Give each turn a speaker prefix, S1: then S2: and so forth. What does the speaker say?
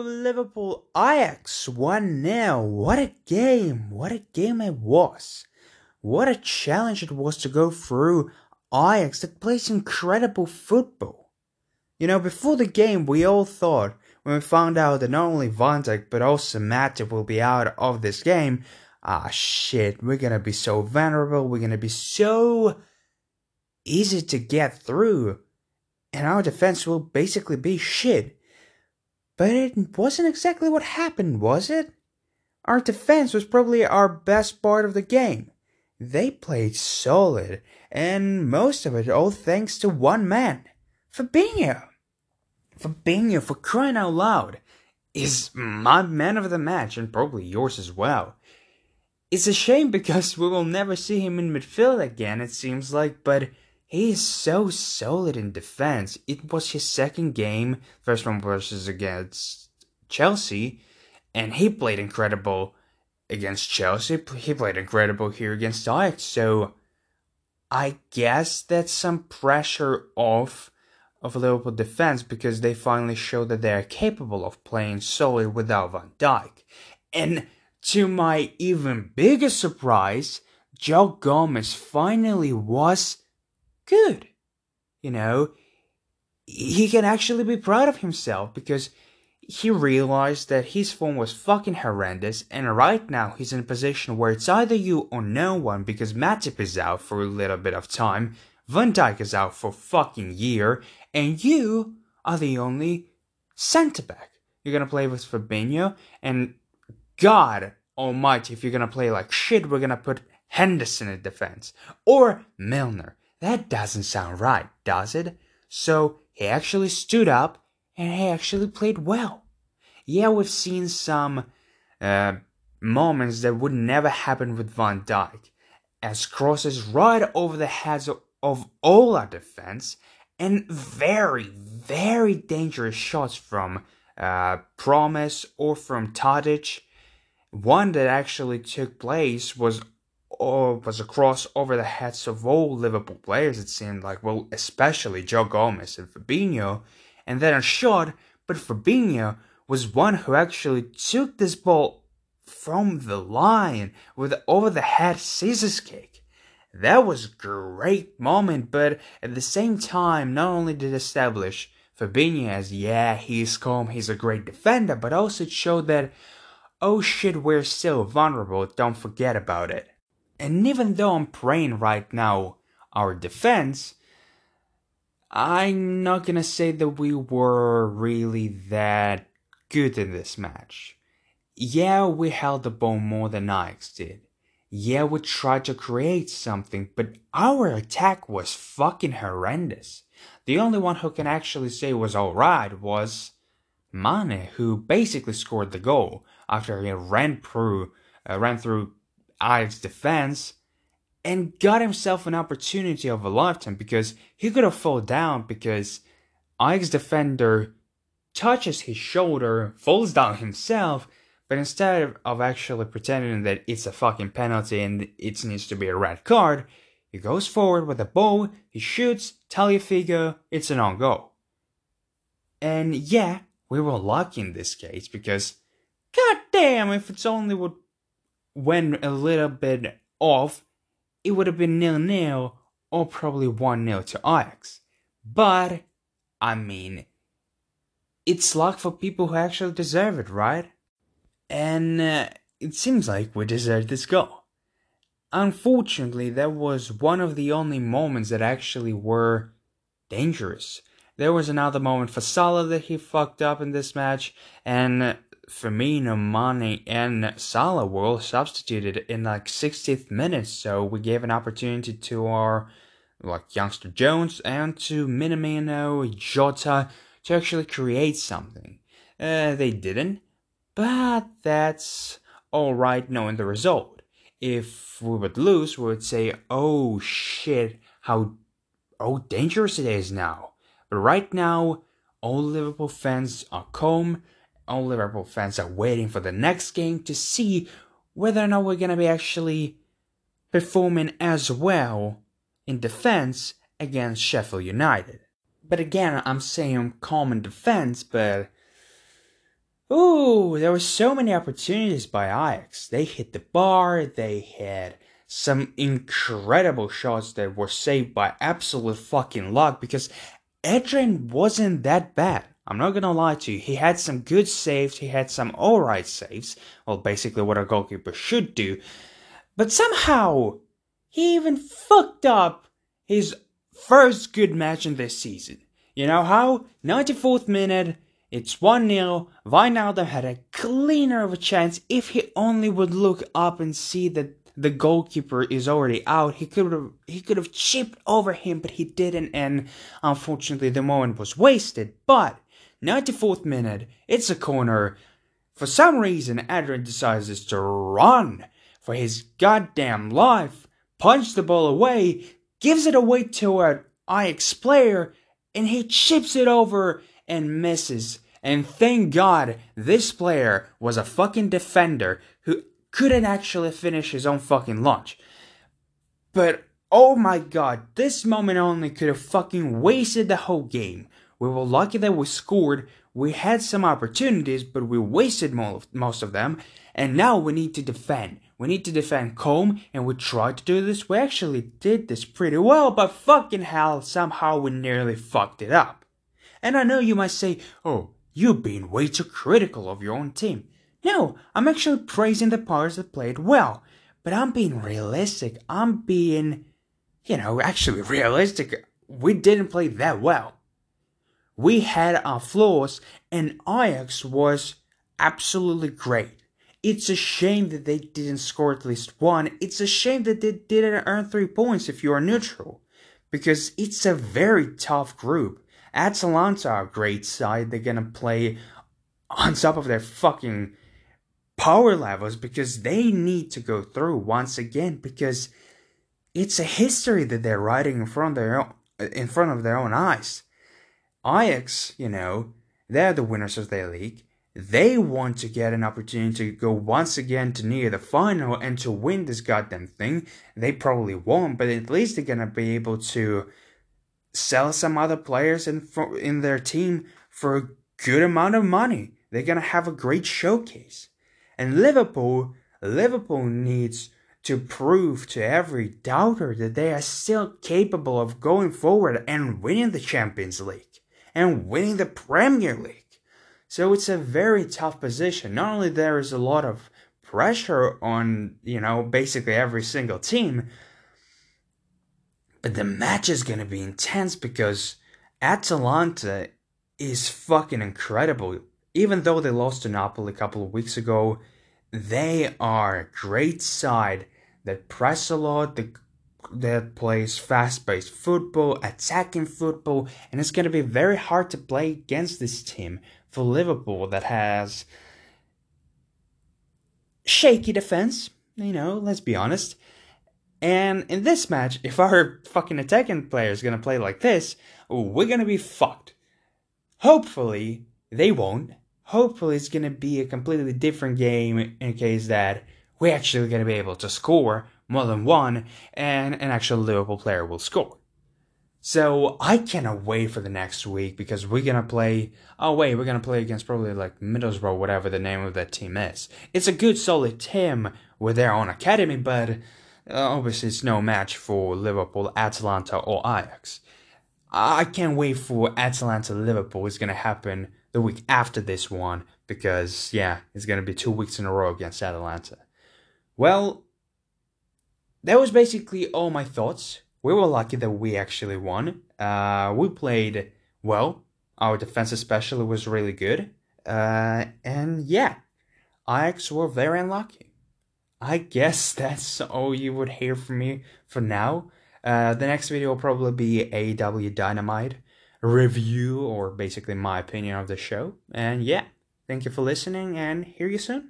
S1: Liverpool Ajax 1 0. What a game! What a game it was! What a challenge it was to go through Ajax that plays incredible football. You know, before the game, we all thought, when we found out that not only Van Dijk but also Matip will be out of this game, ah shit, we're gonna be so vulnerable, we're gonna be so easy to get through, and our defense will basically be shit. But it wasn't exactly what happened, was it? Our defense was probably our best part of the game. They played solid, and most of it all thanks to one man, Fabinho. Fabinho, for being for crying out loud, is my man of the match and probably yours as well. It's a shame because we will never see him in midfield again, it seems like, but he is so solid in defense. It was his second game, first one versus against Chelsea, and he played incredible against Chelsea. He played incredible here against Ajax. So I guess that's some pressure off of Liverpool defense because they finally showed that they are capable of playing solid without Van Dijk. And to my even bigger surprise, Joe Gomez finally was good. You know, he can actually be proud of himself because he realized that his form was fucking horrendous, and right now he's in a position where it's either you or no one because Matip is out for a little bit of time, Van Dijk is out for fucking year, and you are the only centre back. You're gonna play with Fabinho, and God Almighty, if you're gonna play like shit, we're gonna put Henderson in defense or Milner. That doesn't sound right, does it? So he actually stood up and he actually played well. Yeah, we've seen some uh, moments that would never happen with Van Dijk, as crosses right over the heads of, all our defense, and very, very dangerous shots from uh, Promes or from Tadic. One that actually took place was or was a cross over the heads of all Liverpool players, it seemed like, well, especially Joe Gomez and Fabinho, and then a shot, but Fabinho was one who actually took this ball from the line with over the head scissors kick. That was a great moment, but at the same time, not only did it establish Fabinho as, yeah, he's calm, he's a great defender, but also it showed that, oh shit, we're still vulnerable, don't forget about it. And even though I'm praying right now our defense, I'm not gonna say that we were really that good in this match. Yeah, we held the ball more than Ajax did. Yeah, we tried to create something, but our attack was fucking horrendous. The only one who can actually say was alright was Mane, who basically scored the goal after he ran through, uh, ran through Ajax defense and got himself an opportunity of a lifetime because he could have fallen down because Ajax defender touches his shoulder, falls down himself, but instead of actually pretending that it's a fucking penalty and it needs to be a red card, he goes forward with the ball, he shoots, Tagliafico, it's an on goal. And yeah, we were lucky in this case because, god damn, if it's only would went a little bit off, it would have been nil nil or probably 1 0 to Ajax. But, I mean, it's luck for people who actually deserve it, right? And uh, it seems like we deserve this goal. Unfortunately, that was one of the only moments that actually were dangerous. There was another moment for Salah that he fucked up in this match, and Firmino, Mane, and Salah were all substituted in like 60th minutes, so we gave an opportunity to our like youngster Jones and to Minamino, Jota to actually create something. Uh, they didn't, but that's alright knowing the result. If we would lose, we would say, oh shit, how oh dangerous it is now. But right now, all Liverpool fans are calm all Liverpool fans are waiting for the next game to see whether or not we're going to be actually performing as well in defense against Sheffield United. But again, I'm saying calm in defense, but Ooh, there were so many opportunities by Ajax. They hit the bar, they had some incredible shots that were saved by absolute fucking luck because Adrian wasn't that bad. I'm not gonna lie to you. He had some good saves, he had some alright saves. Well, basically what a goalkeeper should do. But somehow, he even fucked up his first good match in this season. You know how? 94th minute, it's 1 0. Wijnaldum had a cleaner of a chance if he only would look up and see that the goalkeeper is already out. He could have he could have chipped over him, but he didn't, and unfortunately the moment was wasted. But 94th minute, it's a corner. For some reason, Adrian decides to run for his goddamn life, punch the ball away, gives it away to an Ajax player, and he chips it over and misses. And thank God this player was a fucking defender who couldn't actually finish his own fucking launch. But oh my god, this moment only could have fucking wasted the whole game. We were lucky that we scored. We had some opportunities, but we wasted most of them. And now we need to defend. We need to defend calm, and we tried to do this. We actually did this pretty well, but fucking hell, somehow we nearly fucked it up. And I know you might say, oh, you've been way too critical of your own team. No, I'm actually praising the players that played well, but I'm being realistic. I'm being, you know, actually realistic. We didn't play that well. We had our flaws, and Ajax was absolutely great. It's a shame that they didn't score at least one. It's a shame that they didn't earn three points if you are neutral. Because it's a very tough group. Atalanta are a great side. They're gonna play on top of their fucking power levels because they need to go through once again because it's a history that they're writing in front of their own, in front of their own eyes. Ajax, you know, they're the winners of their league. They want to get an opportunity to go once again to near the final and to win this goddamn thing. They probably won't, but at least they're gonna be able to sell some other players in in their team for a good amount of money. They're gonna have a great showcase. And Liverpool, Liverpool needs to prove to every doubter that they are still capable of going forward and winning the Champions League and winning the Premier League. So it's a very tough position. Not only there is a lot of pressure on, you know, basically every single team, but the match is going to be intense because Atalanta is fucking incredible. Even though they lost to Napoli a couple of weeks ago, they are a great side that press a lot, that plays fast paced football, attacking football, and it's going to be very hard to play against this team for Liverpool that has shaky defense, you know, let's be honest. And in this match, if our fucking attacking player is gonna play like this, we're gonna be fucked. Hopefully, they won't. Hopefully, it's gonna be a completely different game in case that we're actually gonna be able to score more than one, and an actual Liverpool player will score. So I cannot wait for the next week because we're gonna play. Oh wait, we're gonna play against probably like Middlesbrough, whatever the name of that team is. It's a good, solid team with their own academy, but uh, obviously, it's no match for Liverpool, Atalanta, or Ajax. I can't wait for Atalanta Liverpool. It's to happen the week after this one because, yeah, it's to be two weeks in a row against Atalanta. Well, that was basically all my thoughts. We were lucky that we actually won. Uh, we played well. Our defense, especially, was really good. Uh, and yeah, Ajax were very unlucky. I guess that's all you would hear from me for now. Uh, the next video will probably be AEW Dynamite review or basically my opinion of the show. And yeah, thank you for listening and hear you soon.